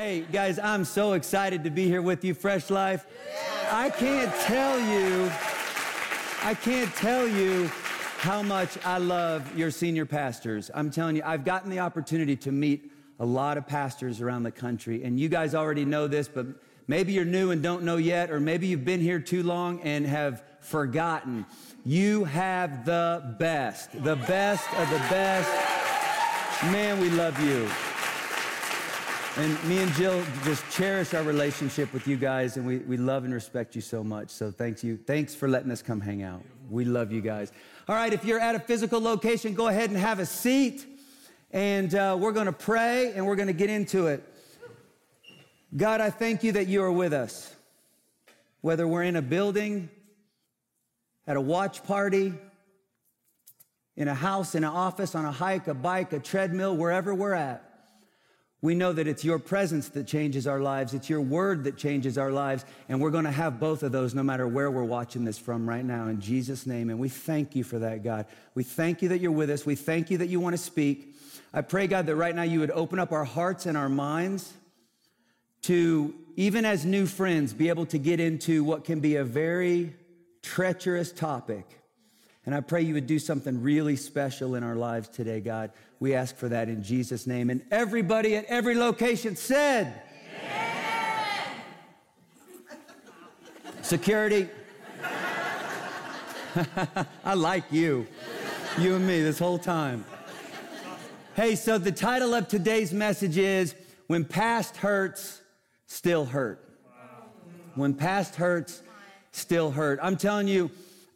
Hey, guys, I'm so excited to be here with you, Fresh Life. I can't tell you, I can't tell you how much I love your senior pastors. I'm telling you, I've gotten the opportunity to meet a lot of pastors around the country, and you guys already know this, but maybe you're new and don't know yet, or maybe you've been here too long and have forgotten. You have the best, the best of the best. Man, we love you. And me and Jill just cherish our relationship with you guys, and we, we love and respect you so much. So thanks you. Thanks for letting us come hang out. We love you guys. All right, if you're at a physical location, go ahead and have a seat. And uh, we're going to pray and we're going to get into it. God, I thank you that you are with us. Whether we're in a building, at a watch party, in a house, in an office, on a hike, a bike, a treadmill, wherever we're at. We know that it's your presence that changes our lives. It's your word that changes our lives. And we're going to have both of those no matter where we're watching this from right now in Jesus' name. And we thank you for that, God. We thank you that you're with us. We thank you that you want to speak. I pray, God, that right now you would open up our hearts and our minds to, even as new friends, be able to get into what can be a very treacherous topic and I pray you would do something really special in our lives today, God. We ask for that in Jesus' name. And everybody at every location said. Security. I like you. You and me this whole time. Hey, so the title of today's message is When Past Hurts, Still Hurt. When Past Hurts, Still Hurt. I'm telling you,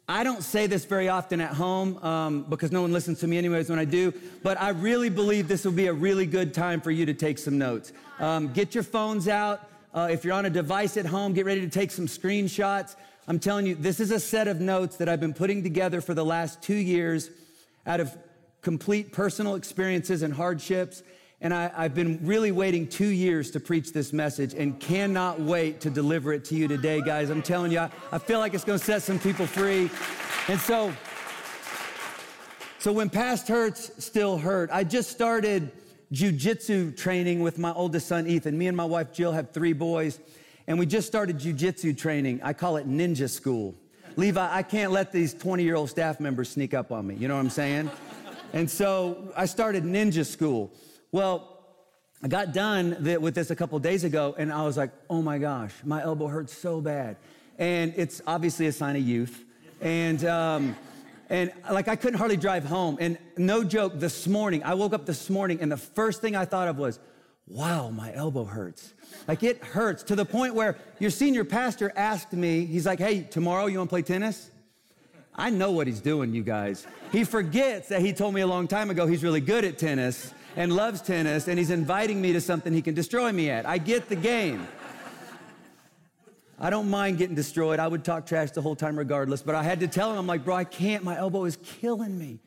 I don't say this very often at home um, because no one listens to me anyways when I do, but I really believe this will be a really good time for you to take some notes. Um, get your phones out. Uh, if you're on a device at home, get ready to take some screenshots. I'm telling you, this is a set of notes that I've been putting together for the last two years out of complete personal experiences and hardships. And I, have been really waiting two years to preach this message and cannot wait to deliver it to you today, guys. I'm telling you, I, I feel like it's going to set some people free. And so, so when past hurts still hurt, I just started jujitsu training with my oldest son, Ethan. Me and my wife, Jill, have three boys, and we just started jujitsu training. I call it ninja school. Levi, I can't let these 20 year old staff members sneak up on me. You know what I'm saying? And so I started ninja school. Well, I got done with this a couple days ago and I was like, oh my gosh, my elbow hurts so bad. And it's obviously a sign of youth. And, um, and like I couldn't hardly drive home. And no joke, this morning, I woke up this morning and the first thing I thought of was, wow, my elbow hurts. Like it hurts to the point where your senior pastor asked me, he's like, hey, tomorrow you wanna play tennis? I know what he's doing, you guys. He forgets that he told me a long time ago he's really good at tennis and loves tennis and he's inviting me to something he can destroy me at. I get the game. I don't mind getting destroyed. I would talk trash the whole time regardless, but I had to tell him, I'm like, bro, I can't. My elbow is killing me.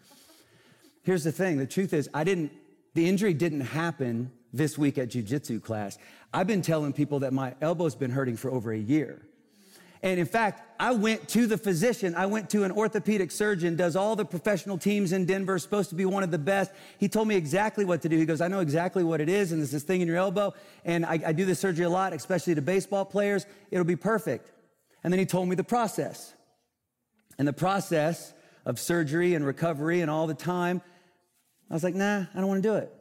Here's the thing. The truth is, I didn't, the injury didn't happen this week at jujitsu class. I've been telling people that my elbow's been hurting for over a year. And in fact, I went to the physician. I went to an orthopedic surgeon, does all the professional teams in Denver, supposed to be one of the best. He told me exactly what to do. He goes, I know exactly what it is, and there's this thing in your elbow, and I, I do this surgery a lot, especially to baseball players. It'll be perfect. And then he told me the process. And the process of surgery and recovery and all the time, I was like, nah, I don't want to do it.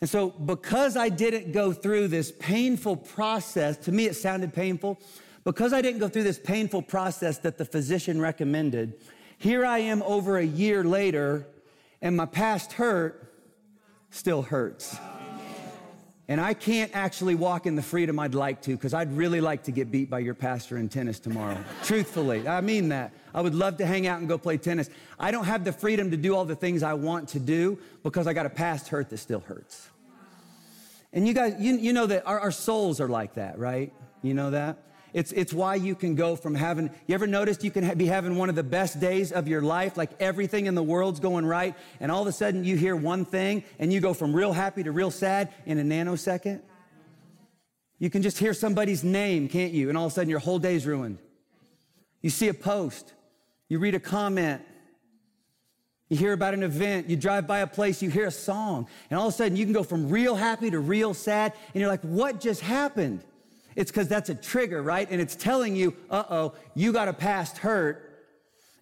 And so because I didn't go through this painful process, to me it sounded painful, because I didn't go through this painful process that the physician recommended, here I am over a year later, and my past hurt still hurts. And I can't actually walk in the freedom I'd like to because I'd really like to get beat by your pastor in tennis tomorrow. Truthfully, I mean that. I would love to hang out and go play tennis. I don't have the freedom to do all the things I want to do because I got a past hurt that still hurts. And you guys, you, you know that our, our souls are like that, right? You know that? It's, it's why you can go from having, you ever noticed you can ha- be having one of the best days of your life, like everything in the world's going right, and all of a sudden you hear one thing and you go from real happy to real sad in a nanosecond? You can just hear somebody's name, can't you? And all of a sudden your whole day's ruined. You see a post, you read a comment, You hear about an event, you drive by a place, you hear a song, and all of a sudden you can go from real happy to real sad, and you're like, what just happened? It's because that's a trigger, right? And it's telling you, uh oh, you got a past hurt,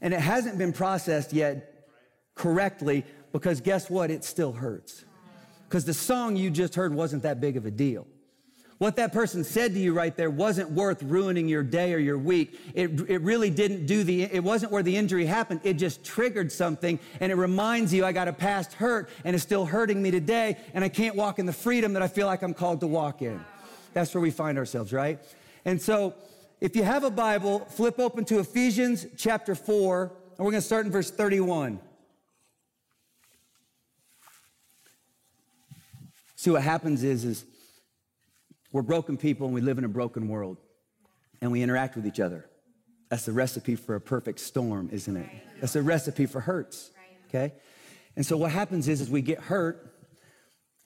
and it hasn't been processed yet correctly because guess what? It still hurts. Because the song you just heard wasn't that big of a deal. What that person said to you right there wasn't worth ruining your day or your week. It, it really didn't do the, it wasn't where the injury happened. It just triggered something and it reminds you I got a past hurt and it's still hurting me today and I can't walk in the freedom that I feel like I'm called to walk in. That's where we find ourselves, right? And so if you have a Bible, flip open to Ephesians chapter 4 and we're going to start in verse 31. See what happens is, is we're broken people and we live in a broken world and we interact with each other. That's the recipe for a perfect storm, isn't it? That's a recipe for hurts. Okay? And so what happens is, is we get hurt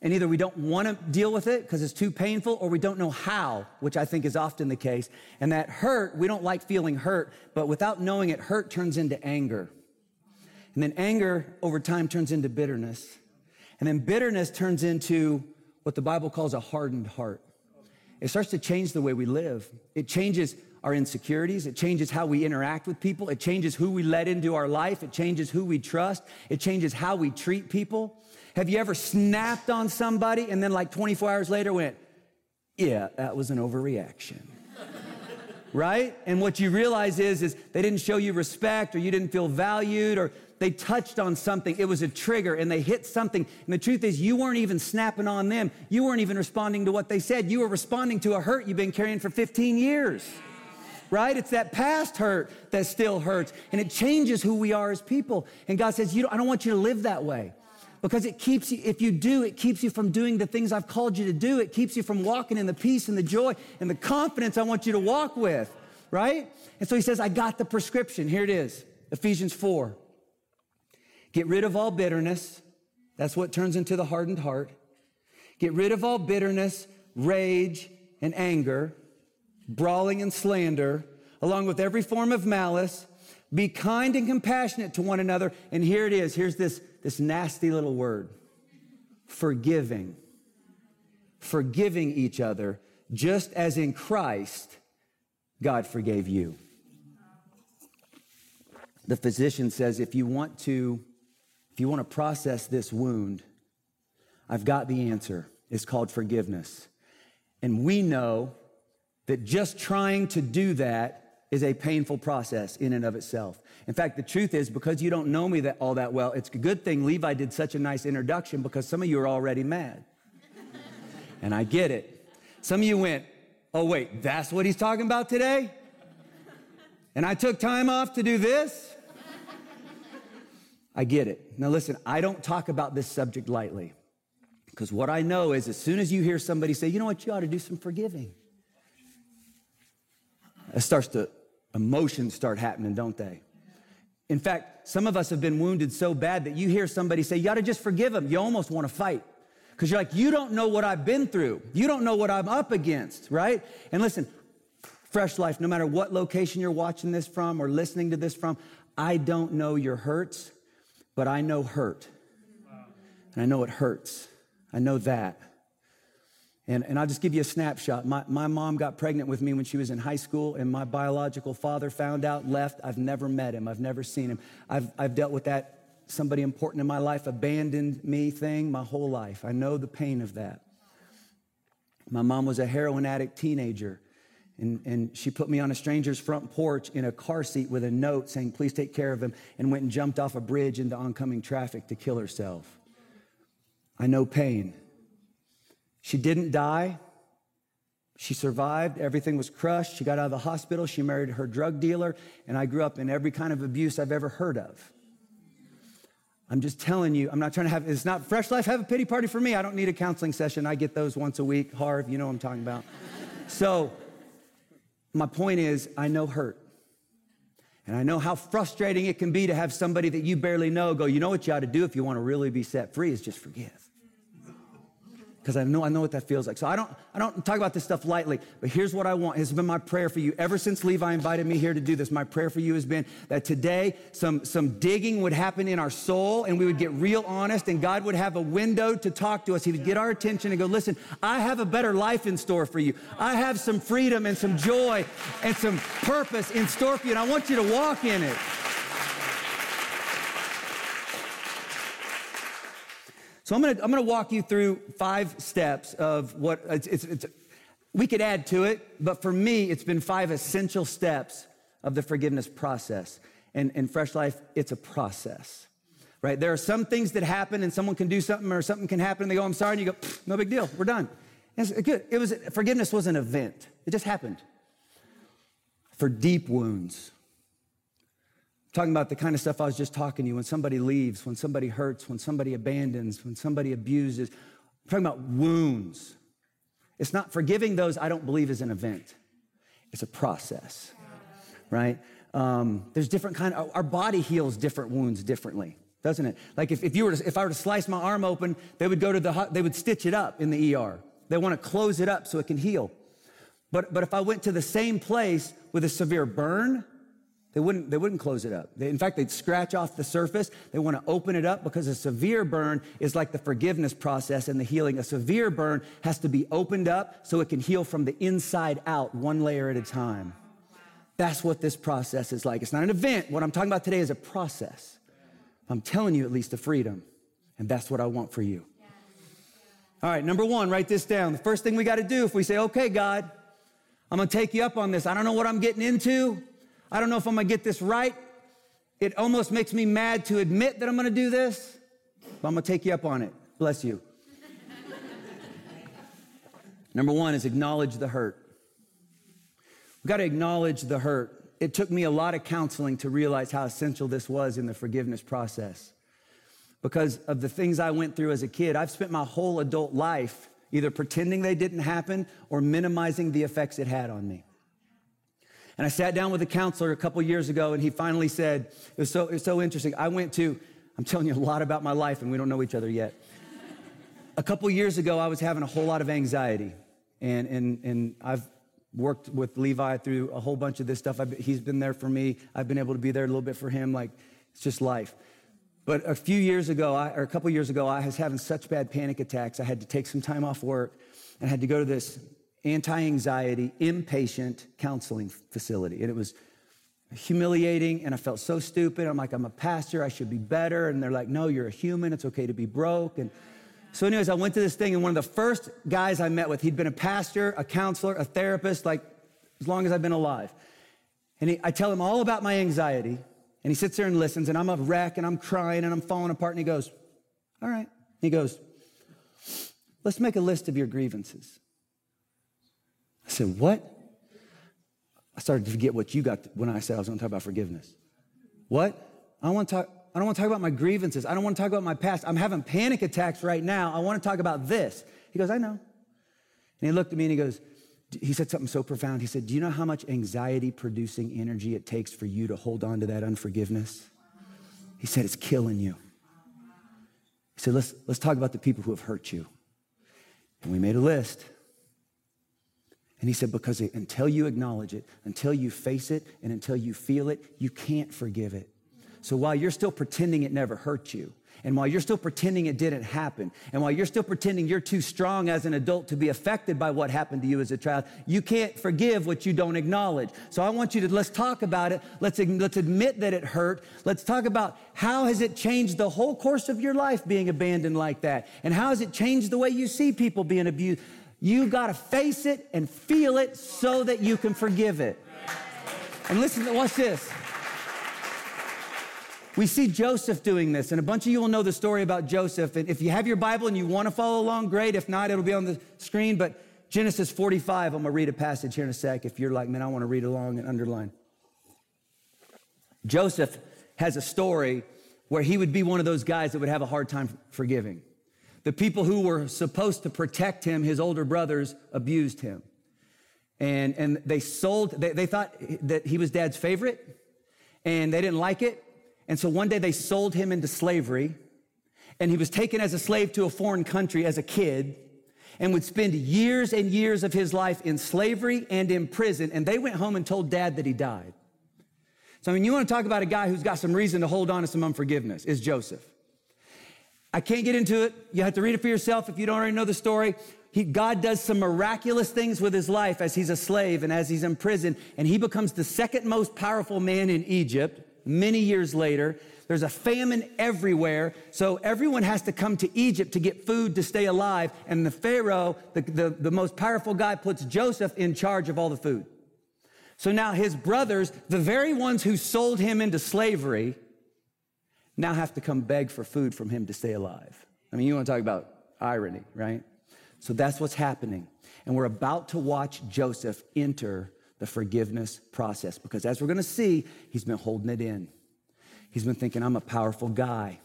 and either we don't want to deal with it because it's too painful or we don't know how, which I think is often the case. And that hurt, we don't like feeling hurt, but without knowing it, hurt turns into anger. And then anger over time turns into bitterness. And then bitterness turns into what the Bible calls a hardened heart. It starts to change the way we live. It changes our insecurities. It changes how we interact with people. It changes who we let into our life. It changes who we trust. It changes how we treat people. Have you ever snapped on somebody and then like 24 hours later went, yeah, that was an overreaction? right? And what you realize is, is they didn't show you respect or you didn't feel valued or they touched on something. It was a trigger and they hit something. And the truth is, you weren't even snapping on them. You weren't even responding to what they said. You were responding to a hurt you've been carrying for 15 years. Right? It's that past hurt that still hurts. And it changes who we are as people. And God says, you don't, I don't want you to live that way. Because it keeps you, if you do, it keeps you from doing the things I've called you to do. It keeps you from walking in the peace and the joy and the confidence I want you to walk with. Right? And so he says, I got the prescription. Here it is Ephesians 4. Get rid of all bitterness. That's what turns into the hardened heart. Get rid of all bitterness, rage, and anger, brawling and slander, along with every form of malice. Be kind and compassionate to one another. And here it is. Here's this, this nasty little word forgiving. Forgiving each other, just as in Christ, God forgave you. The physician says if you want to if you want to process this wound, I've got the answer. It's called forgiveness. And we know that just trying to do that is a painful process in and of itself. In fact, the truth is, because you don't know me that all that well, it's a good thing Levi did such a nice introduction because some of you are already mad. and I get it. Some of you went, oh, wait, that's what he's talking about today? And I took time off to do this? I get it. Now, listen, I don't talk about this subject lightly because what I know is as soon as you hear somebody say, you know what, you ought to do some forgiving, it starts to, emotions start happening, don't they? In fact, some of us have been wounded so bad that you hear somebody say, you ought to just forgive them. You almost want to fight because you're like, you don't know what I've been through. You don't know what I'm up against, right? And listen, Fresh Life, no matter what location you're watching this from or listening to this from, I don't know your hurts but I know hurt. And I know it hurts. I know that. And, and I'll just give you a snapshot. My, my mom got pregnant with me when she was in high school, and my biological father found out, left. I've never met him, I've never seen him. I've, I've dealt with that, somebody important in my life abandoned me thing my whole life. I know the pain of that. My mom was a heroin addict teenager. And, and she put me on a stranger's front porch in a car seat with a note saying, please take care of him, and went and jumped off a bridge into oncoming traffic to kill herself. I know pain. She didn't die. She survived. Everything was crushed. She got out of the hospital. She married her drug dealer. And I grew up in every kind of abuse I've ever heard of. I'm just telling you, I'm not trying to have, it's not fresh life, have a pity party for me. I don't need a counseling session. I get those once a week. Harv, you know what I'm talking about. So, my point is, I know hurt. And I know how frustrating it can be to have somebody that you barely know go, you know what you ought to do if you want to really be set free is just forgive. Because I know I know what that feels like. So I don't I don't talk about this stuff lightly, but here's what I want. It's been my prayer for you ever since Levi invited me here to do this. My prayer for you has been that today some some digging would happen in our soul and we would get real honest and God would have a window to talk to us. He would get our attention and go, "Listen, I have a better life in store for you. I have some freedom and some joy and some purpose in store for you and I want you to walk in it." So I'm gonna, I'm gonna walk you through five steps of what it's, it's, it's, we could add to it, but for me, it's been five essential steps of the forgiveness process. And in Fresh Life, it's a process, right? There are some things that happen and someone can do something or something can happen and they go, I'm sorry, and you go, no big deal, we're done. It's good. It was, forgiveness was an event. It just happened. For deep wounds, talking about the kind of stuff I was just talking to you when somebody leaves, when somebody hurts, when somebody abandons, when somebody abuses. I'm talking about wounds. It's not forgiving those, I don't believe is an event. It's a process, right? Um, there's different kind of, our body heals different wounds differently, doesn't it? Like if, if you were to, if I were to slice my arm open, they would go to the, they would stitch it up in the ER. They want to close it up so it can heal. But, but if I went to the same place with a severe burn, they wouldn't, they wouldn't close it up. They, in fact, they'd scratch off the surface. They want to open it up because a severe burn is like the forgiveness process and the healing. A severe burn has to be opened up so it can heal from the inside out, one layer at a time. That's what this process is like. It's not an event. What I'm talking about today is a process. I'm telling you at least the freedom, and that's what I want for you. All right, number one, write this down. The first thing we got to do if we say, okay, God, I'm going to take you up on this. I don't know what I'm getting into. I don't know if I'm gonna get this right. It almost makes me mad to admit that I'm gonna do this, but I'm gonna take you up on it. Bless you. Number one is acknowledge the hurt. We've got to acknowledge the hurt. It took me a lot of counseling to realize how essential this was in the forgiveness process. Because of the things I went through as a kid, I've spent my whole adult life either pretending they didn't happen or minimizing the effects it had on me. And I sat down with a counselor a couple years ago, and he finally said, it was, so, it was so interesting. I went to, I'm telling you a lot about my life, and we don't know each other yet. a couple years ago, I was having a whole lot of anxiety, and, and, and I've worked with Levi through a whole bunch of this stuff. I've, he's been there for me. I've been able to be there a little bit for him. Like, it's just life. But a few years ago, I, or a couple years ago, I was having such bad panic attacks. I had to take some time off work and I had to go to this anti anxiety, inpatient counseling facility. And it was humiliating, and I felt so stupid. I'm like, I'm a pastor, I should be better. And they're like, no, you're a human, it's okay to be broke. And so, anyways, I went to this thing, and one of the first guys I met with, he'd been a pastor, a counselor, a therapist, like as long as I've been alive. And he, I tell him all about my anxiety, and he sits there and listens, and I'm a wreck, and I'm crying, and I'm falling apart, and he goes, All right. He goes, Let's make a list of your grievances. I said, What? I started to forget what you got when I said I was going to talk about forgiveness. What? I don't want to talk. I don't want to talk about my grievances. I don't want to talk about my past. I'm having panic attacks right now. I want to talk about this. He goes, I know. And he looked at me and he goes, he said something so profound. He said, Do you know how much anxiety producing energy it takes for you to hold on to that unforgiveness? He said, It's killing you. He said, Let's, let's talk about the people who have hurt you. And we made a list. And he said, because until you acknowledge it, until you face it, and until you feel it, you can't forgive it. So while you're still pretending it never hurt you, and while you're still pretending it didn't happen, and while you're still pretending you're too strong as an adult to be affected by what happened to you as a child, you can't forgive what you don't acknowledge. So I want you to let's talk about it. Let's let's admit that it hurt. Let's talk about how has it changed the whole course of your life being abandoned like that, and how has it changed the way you see people being abused. You got to face it and feel it so that you can forgive it. And listen, watch this. We see Joseph doing this, and a bunch of you will know the story about Joseph. And if you have your Bible and you want to follow along, great. If not, it'll be on the screen. But Genesis 45, I'm going to read a passage here in a sec. If you're like, man, I want to read along and underline. Joseph has a story where he would be one of those guys that would have a hard time forgiving. The people who were supposed to protect him, his older brothers, abused him. And, and they sold, they, they thought that he was dad's favorite, and they didn't like it. And so one day they sold him into slavery, and he was taken as a slave to a foreign country as a kid. and would spend years and years of his life in slavery and in prison. And they went home and told dad that he died. So, I mean, you want to talk about a guy who's got some reason to hold on to some unforgiveness, is Joseph. I can't get into it. You have to read it for yourself if you don't already know the story. He, God does some miraculous things with his life as he's a slave and as he's in prison, and he becomes the second most powerful man in Egypt many years later. There's a famine everywhere, so everyone has to come to Egypt to get food to stay alive, and the Pharaoh, the, the, the most powerful guy, puts Joseph in charge of all the food. So now his brothers, the very ones who sold him into slavery, now have to come beg for food from him to stay alive. I mean, you want to talk about irony, right? So that's what's happening. And we're about to watch Joseph enter the forgiveness process because as we're going to see, he's been holding it in. He's been thinking, I'm a powerful guy.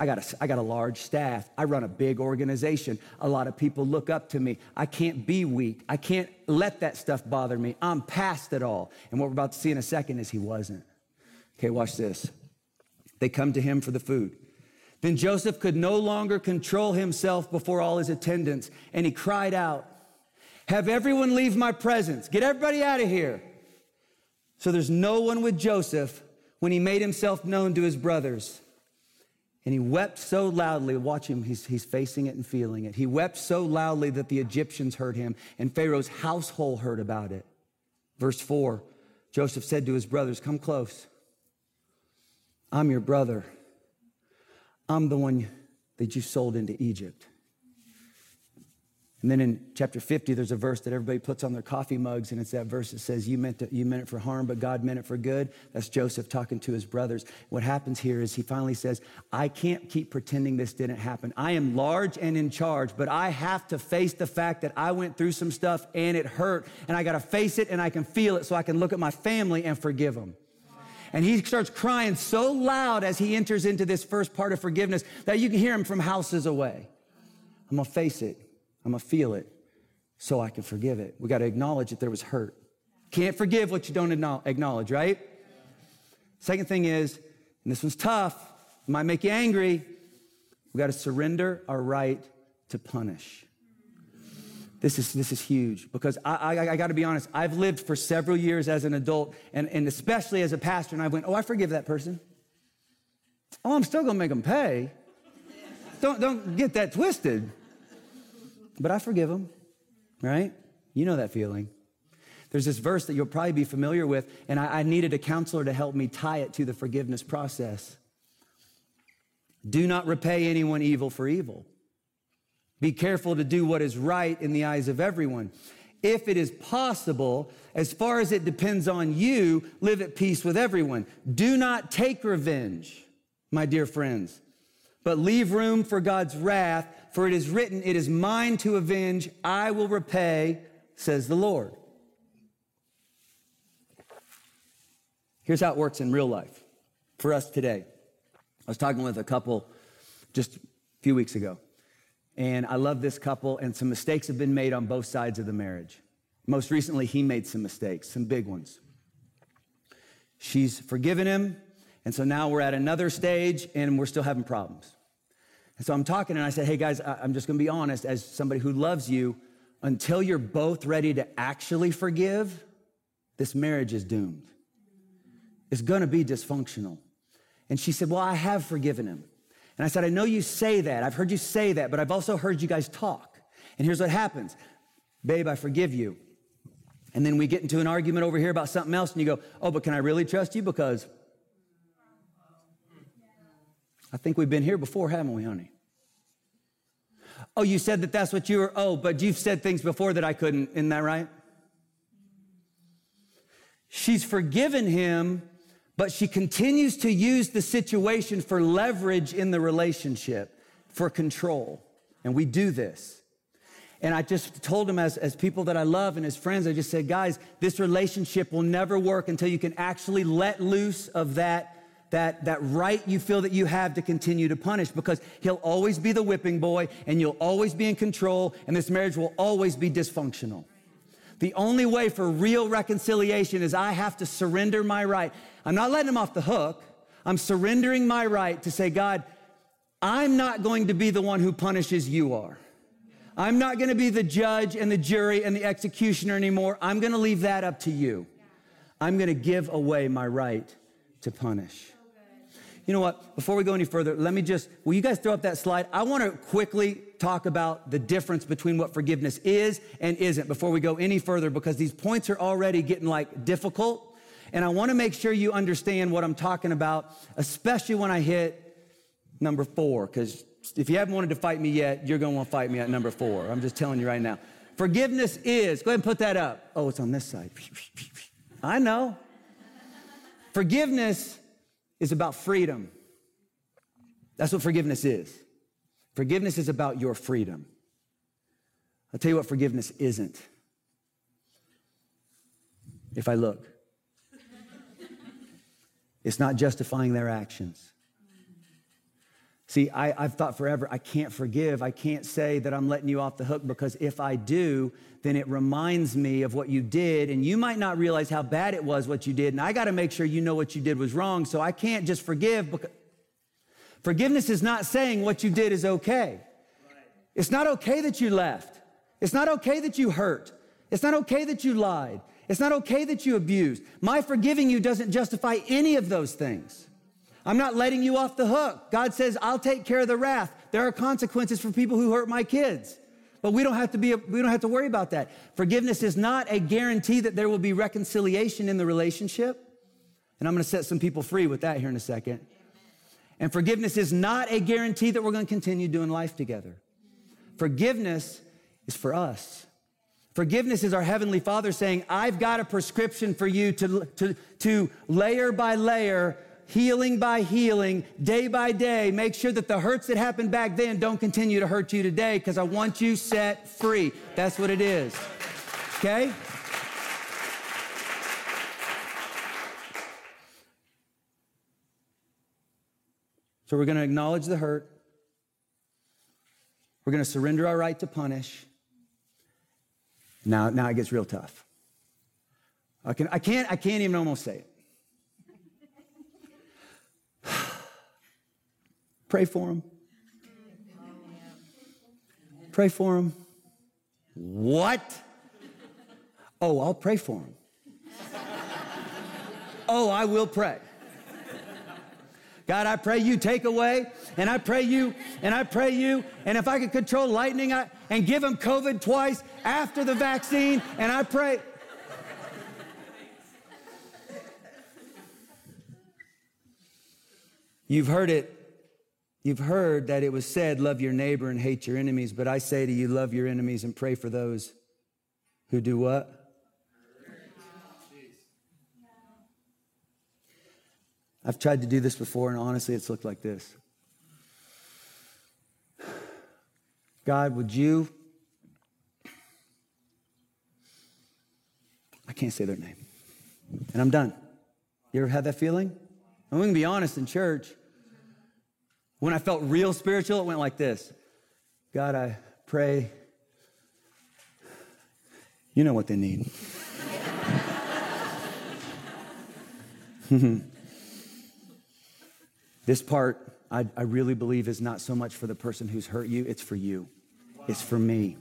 I got, a, I got a large staff. I run a big organization. A lot of people look up to me. I can't be weak. I can't let that stuff bother me. I'm past it all. And what we're about to see in a second is he wasn't. Okay, watch this. They come to him for the food. Then Joseph could no longer control himself before all his attendants, and he cried out, Have everyone leave my presence. Get everybody out of here. So there's no one with Joseph when he made himself known to his brothers. And he wept so loudly, watch him, he's, he's facing it and feeling it. He wept so loudly that the Egyptians heard him, and Pharaoh's household heard about it. Verse 4 Joseph said to his brothers, Come close. I'm your brother. I'm the one that you sold into Egypt. And then in chapter 50, there's a verse that everybody puts on their coffee mugs, and it's that verse that says, you meant, to, you meant it for harm, but God meant it for good. That's Joseph talking to his brothers. What happens here is he finally says, I can't keep pretending this didn't happen. I am large and in charge, but I have to face the fact that I went through some stuff and it hurt, and I got to face it and I can feel it so I can look at my family and forgive them. And he starts crying so loud as he enters into this first part of forgiveness that you can hear him from houses away. I'm gonna face it, I'm gonna feel it so I can forgive it. We gotta acknowledge that there was hurt. Can't forgive what you don't acknowledge, right? Second thing is, and this one's tough, might make you angry, we gotta surrender our right to punish. This is, this is huge because I, I, I got to be honest. I've lived for several years as an adult and, and especially as a pastor, and I went, Oh, I forgive that person. Oh, I'm still going to make them pay. don't, don't get that twisted. But I forgive them, right? You know that feeling. There's this verse that you'll probably be familiar with, and I, I needed a counselor to help me tie it to the forgiveness process. Do not repay anyone evil for evil. Be careful to do what is right in the eyes of everyone. If it is possible, as far as it depends on you, live at peace with everyone. Do not take revenge, my dear friends, but leave room for God's wrath, for it is written, It is mine to avenge, I will repay, says the Lord. Here's how it works in real life for us today. I was talking with a couple just a few weeks ago. And I love this couple, and some mistakes have been made on both sides of the marriage. Most recently, he made some mistakes, some big ones. She's forgiven him, and so now we're at another stage and we're still having problems. And so I'm talking, and I said, Hey guys, I'm just gonna be honest, as somebody who loves you, until you're both ready to actually forgive, this marriage is doomed. It's gonna be dysfunctional. And she said, Well, I have forgiven him. And I said, I know you say that. I've heard you say that, but I've also heard you guys talk. And here's what happens Babe, I forgive you. And then we get into an argument over here about something else, and you go, Oh, but can I really trust you? Because I think we've been here before, haven't we, honey? Oh, you said that that's what you were. Oh, but you've said things before that I couldn't. Isn't that right? She's forgiven him but she continues to use the situation for leverage in the relationship, for control. And we do this. And I just told him, as, as people that I love and as friends, I just said, guys, this relationship will never work until you can actually let loose of that, that, that right you feel that you have to continue to punish because he'll always be the whipping boy and you'll always be in control and this marriage will always be dysfunctional. The only way for real reconciliation is I have to surrender my right. I'm not letting him off the hook. I'm surrendering my right to say, God, I'm not going to be the one who punishes you are. I'm not going to be the judge and the jury and the executioner anymore. I'm going to leave that up to you. I'm going to give away my right to punish. You know what? Before we go any further, let me just, will you guys throw up that slide? I want to quickly talk about the difference between what forgiveness is and isn't before we go any further because these points are already getting like difficult. And I want to make sure you understand what I'm talking about, especially when I hit number four, because if you haven't wanted to fight me yet, you're going to want to fight me at number four. I'm just telling you right now. Forgiveness is, go ahead and put that up. Oh, it's on this side. I know. Forgiveness is about freedom. That's what forgiveness is. Forgiveness is about your freedom. I'll tell you what forgiveness isn't. If I look, it's not justifying their actions. See, I, have thought forever, I can't forgive. I can't say that I'm letting you off the hook because if I do, then it reminds me of what you did. And you might not realize how bad it was what you did. And I got to make sure you know what you did was wrong. So I can't just forgive because forgiveness is not saying what you did is okay. It's not okay that you left. It's not okay that you hurt. It's not okay that you lied. It's not okay that you abused. My forgiving you doesn't justify any of those things. I'm not letting you off the hook. God says, I'll take care of the wrath. There are consequences for people who hurt my kids. But we don't have to be, we don't have to worry about that. Forgiveness is not a guarantee that there will be reconciliation in the relationship. And I'm going to set some people free with that here in a second. And forgiveness is not a guarantee that we're going to continue doing life together. Forgiveness is for us. Forgiveness is our Heavenly Father saying, I've got a prescription for you to, to, to layer by layer healing by healing, day by day, make sure that the hurts that happened back then don't continue to hurt you today because I want you set free. That's what it is. Okay? So we're going to acknowledge the hurt. We're going to surrender our right to punish. Now, now it gets real tough. I, can, I, can't, I can't even almost say it. Pray for him. Pray for him. What? Oh, I'll pray for him. oh, I will pray. God, I pray you take away, and I pray you, and I pray you, and if I could control lightning I, and give him COVID twice after the vaccine, and I pray. You've heard it You've heard that it was said, love your neighbor and hate your enemies, but I say to you, love your enemies and pray for those who do what? I've tried to do this before, and honestly, it's looked like this God, would you? I can't say their name. And I'm done. You ever had that feeling? And we can be honest in church. When I felt real spiritual, it went like this God, I pray. You know what they need. Hmm. This part, I, I, really believe, is not so much for the person who's hurt you, it's for you. Wow. It's for me.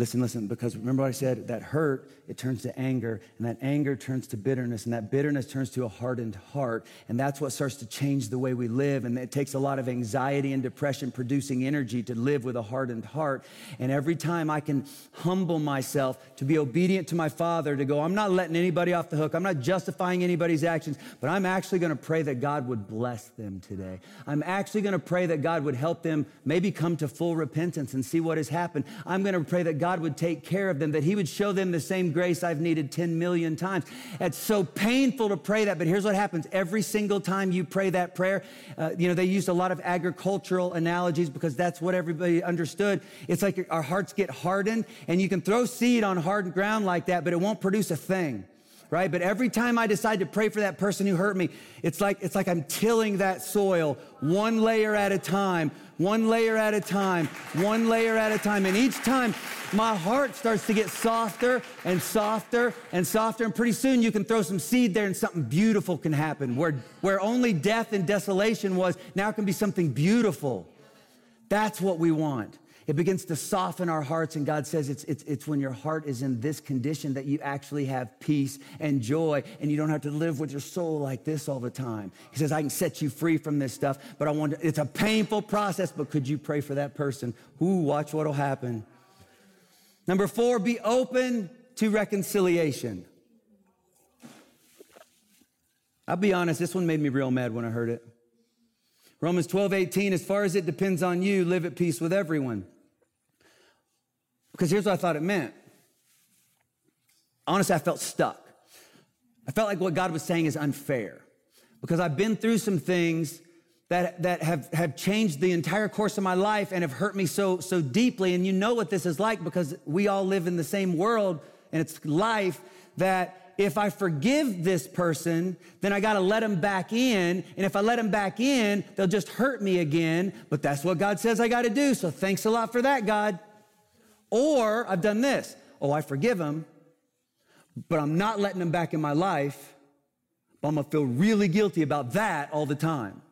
Listen, listen, because remember what I said? That hurt, it turns to anger, and that anger turns to bitterness, and that bitterness turns to a hardened heart. And that's what starts to change the way we live. And it takes a lot of anxiety and depression producing energy to live with a hardened heart. And every time I can humble myself to be obedient to my Father, to go, I'm not letting anybody off the hook, I'm not justifying anybody's actions, but I'm actually going to pray that God would bless them today. I'm actually going to pray that God would help them maybe come to full repentance and see what has happened. I'm going to pray that God God would take care of them, that He would show them the same grace I've needed 10 million times. It's so painful to pray that, but here's what happens every single time you pray that prayer. Uh, you know, they used a lot of agricultural analogies because that's what everybody understood. It's like our hearts get hardened, and you can throw seed on hardened ground like that, but it won't produce a thing right? But every time I decide to pray for that person who hurt me, it's like, it's like I'm tilling that soil one layer at a time, one layer at a time, one layer at a time. And each time my heart starts to get softer and softer and softer. And pretty soon you can throw some seed there and something beautiful can happen. Where, where only death and desolation was, now it can be something beautiful. That's what we want. It begins to soften our hearts. And God says it's, it's, it's when your heart is in this condition that you actually have peace and joy and you don't have to live with your soul like this all the time. He says, I can set you free from this stuff, but I want to, it's a painful process, but could you pray for that person? Ooh, watch what'll happen. Number four, be open to reconciliation. I'll be honest, this one made me real mad when I heard it. Romans 12, 18, as far as it depends on you, live at peace with everyone. Because here's what I thought it meant. Honestly, I felt stuck. I felt like what God was saying is unfair because I've been through some things that, that have, have changed the entire course of my life and have hurt me so, so deeply. And you know what this is like because we all live in the same world and it's life that if I forgive this person, then I got to let them back in. And if I let them back in, they'll just hurt me again. But that's what God says I got to do. So thanks a lot for that, God. Or I've done this. Oh, I forgive them, but I'm not letting them back in my life. But I'm going to feel really guilty about that all the time.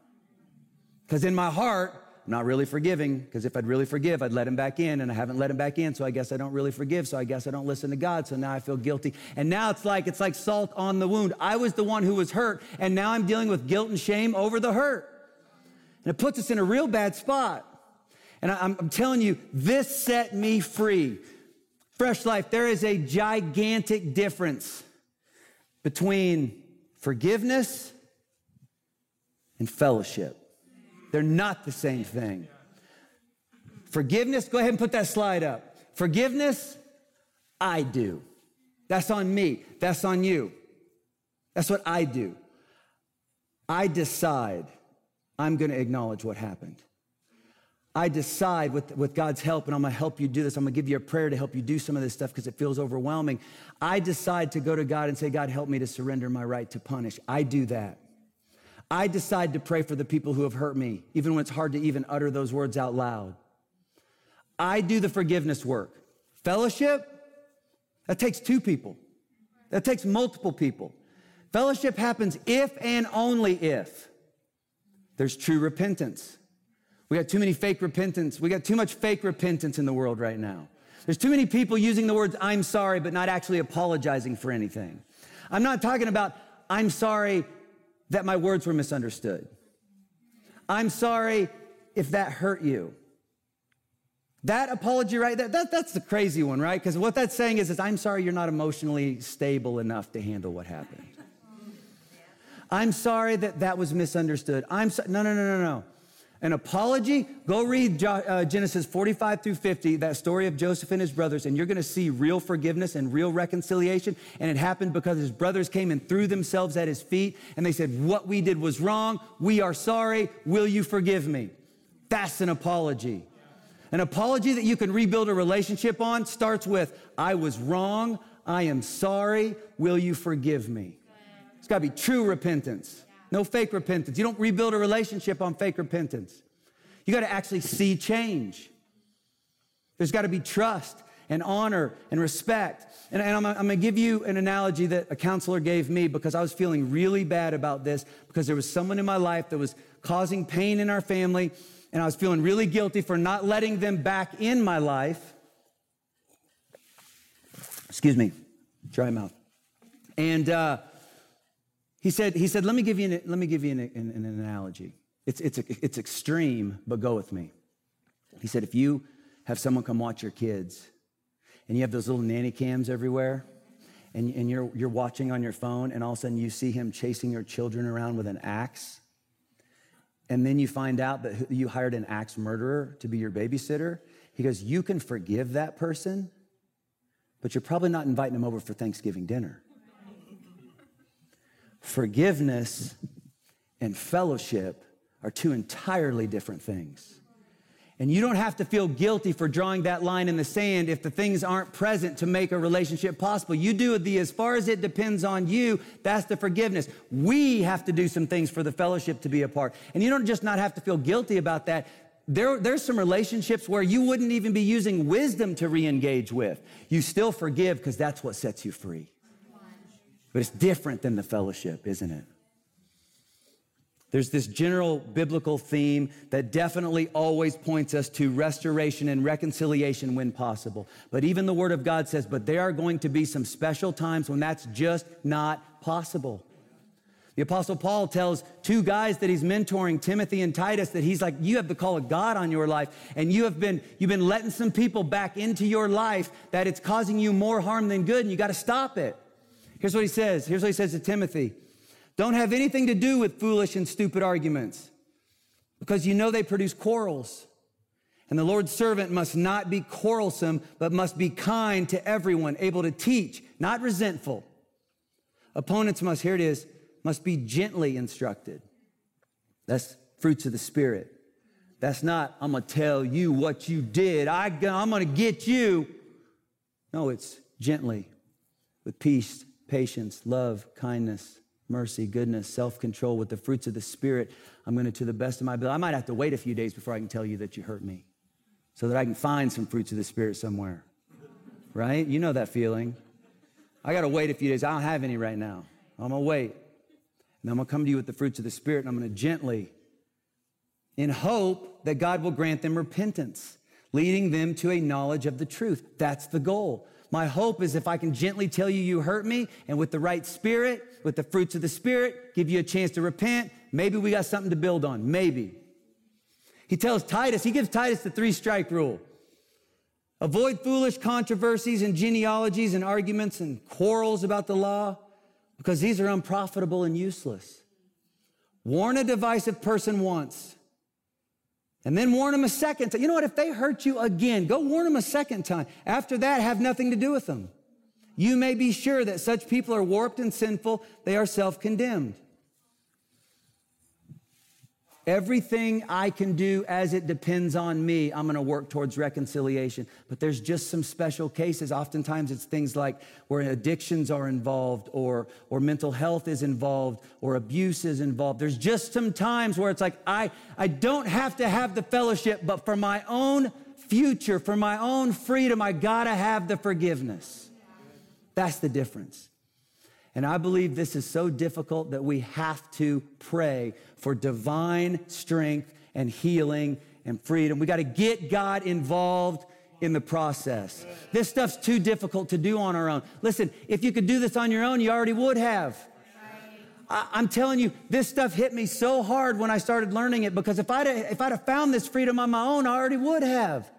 Because in my heart, I'm not really forgiving, because if I'd really forgive, I'd let him back in, and I haven't let him back in, so I guess I don't really forgive, so I guess I don't listen to God, so now I feel guilty. And now it's like it's like salt on the wound. I was the one who was hurt, and now I'm dealing with guilt and shame over the hurt. And it puts us in a real bad spot. And I'm telling you, this set me free. Fresh life, there is a gigantic difference between forgiveness and fellowship. They're not the same thing. Forgiveness, go ahead and put that slide up. Forgiveness, I do. That's on me. That's on you. That's what I do. I decide I'm going to acknowledge what happened. I decide with, with God's help, and I'm to help you do this. I'm to give you a prayer to help you do some of this stuff because it feels overwhelming. I decide to go to God and say, God, help me to surrender my right to punish. I do that. I decide to pray for the people who have hurt me, even when it's hard to even utter those words out loud. I do the forgiveness work. Fellowship, that takes two people. That takes multiple people. Fellowship happens if and only if there's true repentance. We got too many fake repentance. We got too much fake repentance in the world right now. There's too many people using the words I'm sorry, but not actually apologizing for anything. I'm not talking about I'm sorry that my words were misunderstood. I'm sorry if that hurt you. That apology right there, that, that's the crazy one, right? Because what that's saying is, is, I'm sorry you're not emotionally stable enough to handle what happened. I'm sorry that that was misunderstood. I'm so, no, no, no, no, no. An apology, go read uh, Genesis 45 through 50, that story of Joseph and his brothers, and you're going to see real forgiveness and real reconciliation. And it happened because his brothers came and threw themselves at his feet, and they said, What we did was wrong. We are sorry. Will you forgive me? That's an apology. An apology that you can rebuild a relationship on starts with, I was wrong. I am sorry. Will you forgive me? It's got to be true repentance. No fake repentance. You don't rebuild a relationship on fake repentance. You got to actually see change. There's got to be trust and honor and respect. And, and I'm, I'm going to give you an analogy that a counselor gave me because I was feeling really bad about this because there was someone in my life that was causing pain in our family, and I was feeling really guilty for not letting them back in my life. Excuse me, dry mouth. And uh, he said, he said, let me give you an, let me give you an, an, an analogy. It's, it's, it's extreme, but go with me. He said, if you have someone come watch your kids and you have those little nanny cams everywhere and, and you're, you're watching on your phone and all of a sudden you see him chasing your children around with an axe and then you find out that you hired an axe murderer to be your babysitter, he goes, you can forgive that person, but you're probably not inviting them over for Thanksgiving dinner. Forgiveness and fellowship are two entirely different things. And you don't have to feel guilty for drawing that line in the sand if the things aren't present to make a relationship possible. You do the as far as it depends on you, that's the forgiveness. We have to do some things for the fellowship to be a part. And you don't just not have to feel guilty about that. There, there's some relationships where you wouldn't even be using wisdom to re engage with. You still forgive because that's what sets you free. But it's different than the fellowship, isn't it? There's this general biblical theme that definitely always points us to restoration and reconciliation when possible. But even the Word of God says, but there are going to be some special times when that's just not possible. The Apostle Paul tells two guys that he's mentoring, Timothy and Titus, that he's like, you have the call of God on your life, and you have been, you've been letting some people back into your life that it's causing you more harm than good, and you got to stop it. Here's what he says. Here's what he says to Timothy. Don't have anything to do with foolish and stupid arguments because you know they produce quarrels. And the Lord's servant must not be quarrelsome, but must be kind to everyone, able to teach, not resentful. Opponents must, here it is, must be gently instructed. That's fruits of the Spirit. That's not, I'm gonna tell you what you did. I, I'm gonna get you. No, it's gently, with peace, patience, love, kindness, mercy, goodness, self control, with the fruits of the Spirit. I'm going to, to the best of my ability. I might have to wait a few days before I can tell you that you hurt me so that I can find some fruits of the Spirit somewhere. Right? You know that feeling. I got to wait a few days. I don't have any right now. I'm going to wait. And I'm going to come to you with the fruits of the Spirit and I'm going to gently, in hope that God will grant them repentance, leading them to a knowledge of the truth. That's the goal. My hope is if I can gently tell you you hurt me and with the right spirit, with the fruits of the spirit, give you a chance to repent, maybe we got something to build on. Maybe. He tells Titus, he gives Titus the three strike rule. Avoid foolish controversies and genealogies and arguments and quarrels about the law because these are unprofitable and useless. Warn a divisive person once and then warn them a second time. You know what? If they hurt you again, go warn them a second time. After that, have nothing to do with them. You may be sure that such people are warped and sinful, they are self condemned. Everything I can do as it depends on me, I'm going to work towards reconciliation. But there's just some special cases. Oftentimes it's things like where addictions are involved or, or mental health is involved or abuse is involved. There's just some times where it's like, I, I don't have to have the fellowship, but for my own future, for my own freedom, I got to have the forgiveness. That's the difference. And I believe this is so difficult that we have to pray for divine strength and healing and freedom. We got to get God involved in the process. This stuff's too difficult to do on our own. Listen, if you could do this on your own, you already would have. I, am telling you, this stuff hit me so hard when I started learning it because if I'd, if I'd have found this freedom on my own, I already would have.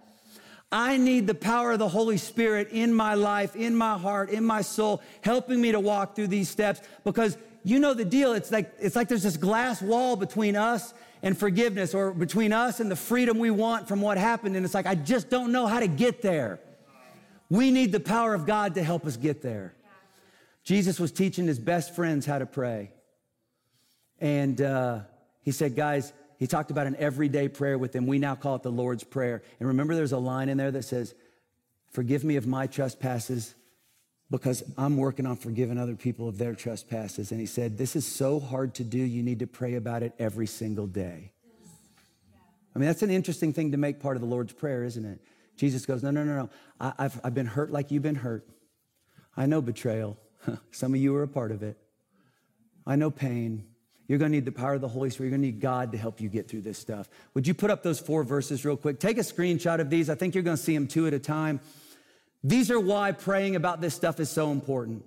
I need the power of the Holy Spirit in my life, in my heart, in my soul, helping me to walk through these steps because you know the deal. It's like, it's like there's this glass wall between us and forgiveness or between us and the freedom we want from what happened. And it's like, I just don't know how to get there. We need the power of God to help us get there. Jesus was teaching his best friends how to pray. And uh, he said, guys, he talked about an everyday prayer with them. We now call it the Lord's Prayer. And remember, there's a line in there that says, Forgive me of my trespasses because I'm working on forgiving other people of their trespasses. And he said, This is so hard to do, you need to pray about it every single day. I mean, that's an interesting thing to make part of the Lord's Prayer, isn't it? Jesus goes, No, no, no, no. I, have I've been hurt like you've been hurt. I know betrayal. Some of you are a part of it. I know pain. You're going to need the power of the Holy Spirit. You're going to need God to help you get through this stuff. Would you put up those four verses real quick? Take a screenshot of these. I think you're going to see them two at a time. These are why praying about this stuff is so important.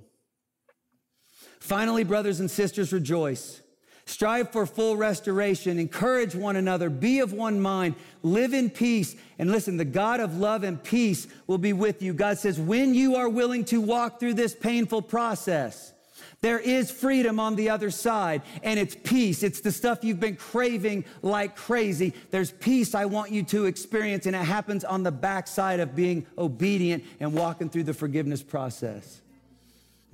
Finally, brothers and sisters, rejoice. Strive for full restoration. Encourage one another. Be of one mind. Live in peace. And listen, the God of love and peace will be with you. God says, when you are willing to walk through this painful process, there is freedom on the other side, and it's peace. It's the stuff you've been craving like crazy. There's peace I want you to experience, and it happens on the backside of being obedient and walking through the forgiveness process.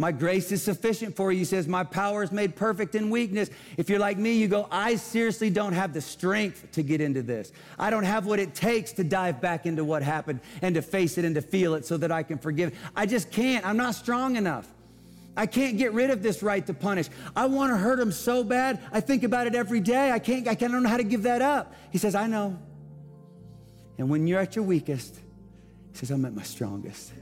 My grace is sufficient for you. Says, My power is made perfect in weakness. If you're like me, you go, I seriously don't have the strength to get into this. I don't have what it takes to dive back into what happened and to face it and to feel it so that I can forgive. I just can't. I'm not strong enough. I can't get rid of this right to punish. I want to hurt him so bad. I think about it every day. I can't, I I don't know how to give that up. He says, I know. And when you're at your weakest, he says, I'm at my strongest.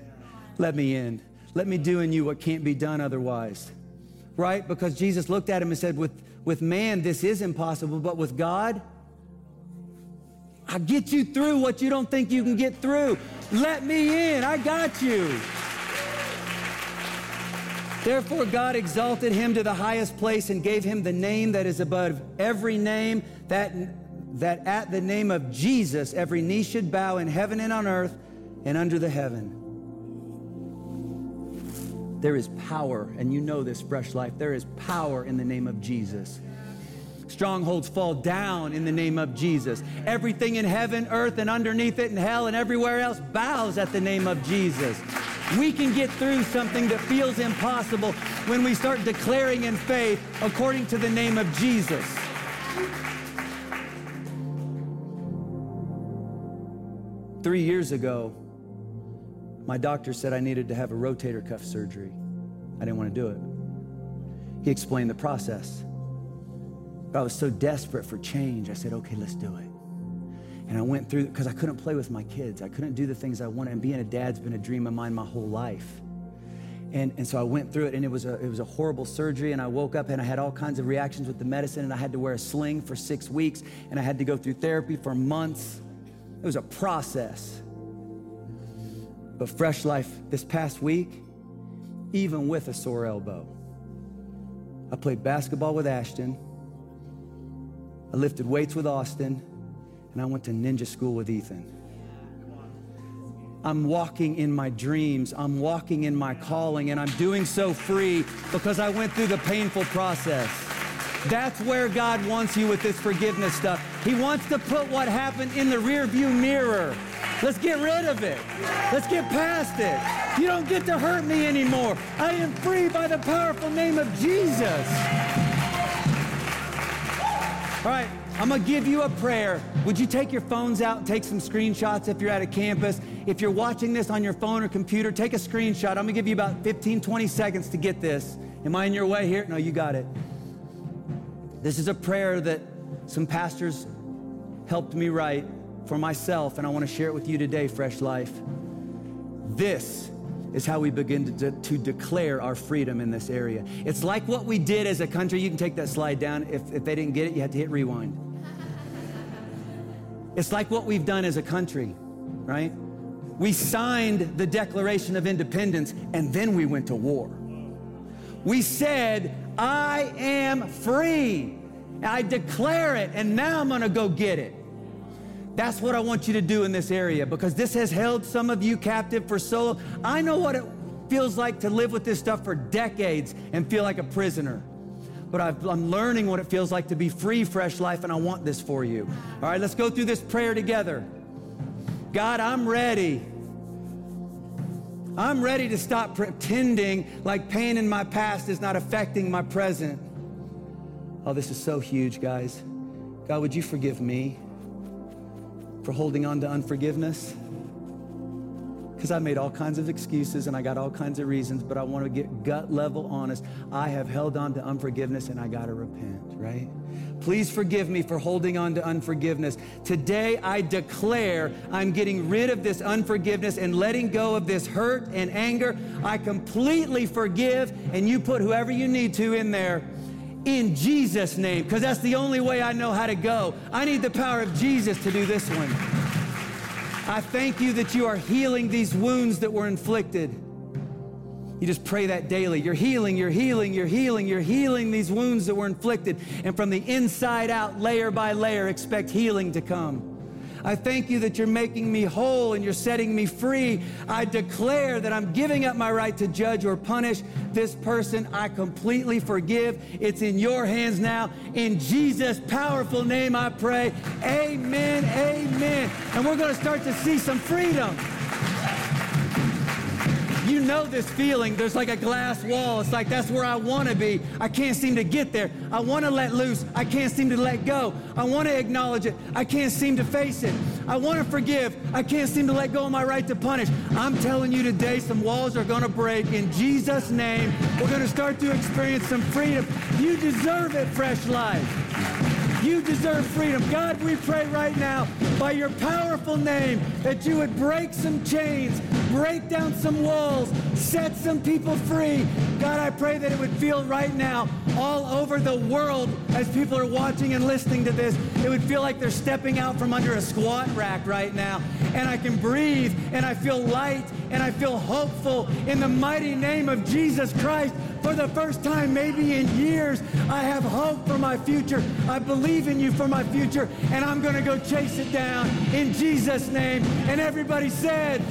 Let me in. Let me do in you what can't be done otherwise. Right? Because Jesus looked at him and said, with, With man, this is impossible, but with God, I'll get you through what you don't think you can get through. Let me in. I got you. Therefore, God exalted him to the highest place and gave him the name that is above every name, that, that at the name of Jesus every knee should bow in heaven and on earth and under the heaven. There is power, and you know this, Fresh Life. There is power in the name of Jesus. Strongholds fall down in the name of Jesus. Everything in heaven, earth, and underneath it, and hell, and everywhere else bows at the name of Jesus. We can get through something that feels impossible when we start declaring in faith according to the name of Jesus. Three years ago, my doctor said I needed to have a rotator cuff surgery. I didn't want to do it. He explained the process. But I was so desperate for change, I said, okay, let's do it. And I went through, because I couldn't play with my kids. I couldn't do the things I wanted. And being a dad's been a dream of mine my whole life. And, and so I went through it, and it was, a, it was a horrible surgery. And I woke up and I had all kinds of reactions with the medicine, and I had to wear a sling for six weeks, and I had to go through therapy for months. It was a process. But Fresh Life this past week, even with a sore elbow, I played basketball with Ashton, I lifted weights with Austin and I went to ninja school with Ethan. I'm walking in my dreams. I'm walking in my calling, and I'm doing so free because I went through the painful process. That's where God wants you with this forgiveness stuff. He wants to put what happened in the rearview mirror. Let's get rid of it. Let's get past it. You don't get to hurt me anymore. I am free by the powerful name of Jesus. All right. I'm gonna give you a prayer. Would you take your phones out and take some screenshots if you're at a campus? If you're watching this on your phone or computer, take a screenshot. I'm gonna give you about 15, 20 seconds to get this. Am I in your way here? No, you got it. This is a prayer that some pastors helped me write for myself, and I wanna share it with you today, Fresh Life. This is how we begin to, de- to, declare our freedom in this area. It's like what we did as a country. You can take that slide down. If, if they didn't get it, you had to hit rewind. It's like what we've done as a country, right? We signed the Declaration of Independence and then we went to war. We said, I am free. I declare it and now I'm gonna go get it. That's what I want you to do in this area because this has held some of you captive for so long. I know what it feels like to live with this stuff for decades and feel like a prisoner but i am learning what it feels like to be free, fresh life, and I want this for you. All right, let's go through this prayer together. God, I'm ready. I'm ready to stop pretending like pain in my past is not affecting my present. Oh, this is so huge, guys. God, would you forgive me for holding on to unforgiveness? Because I made all kinds of excuses and I got all kinds of reasons, but I want to get gut level honest. I have held on to unforgiveness and I got to repent, right? Please forgive me for holding on to unforgiveness. Today I declare I'm getting rid of this unforgiveness and letting go of this hurt and anger. I completely forgive, and you put whoever you need to in there in Jesus' name, because that's the only way I know how to go. I need the power of Jesus to do this one. I thank you that you are healing these wounds that were inflicted. You just pray that daily. You're healing, you're healing, you're healing, you're healing these wounds that were inflicted. And from the inside out, layer by layer, expect healing to come. I thank you that you're making me whole and you're setting me free. I declare that I'm giving up my right to judge or punish this person. I completely forgive. It's in your hands now. In Jesus' powerful name, I pray. Amen. Amen. And we're going to start to see some freedom. You know this feeling. There's like a glass wall. It's like that's where I want to be. I can't seem to get there. I want to let loose. I can't seem to let go. I want to acknowledge it. I can't seem to face it. I want to forgive. I can't seem to let go of my right to punish. I'm telling you today, some walls are going to break in Jesus' name. We're going to start to experience some freedom. You deserve it, fresh life. You deserve freedom. God, we pray right now by your powerful name that you would break some chains, break down some walls, set some people free. God, I pray that it would feel right now all over the world as people are watching and listening to this. It would feel like they're stepping out from under a squat rack right now. And I can breathe and I feel light and I feel hopeful in the mighty name of Jesus Christ. For the first time, maybe in years, I have hope for my future. I believe in you for my future, and I'm going to go chase it down in Jesus' name. And everybody said,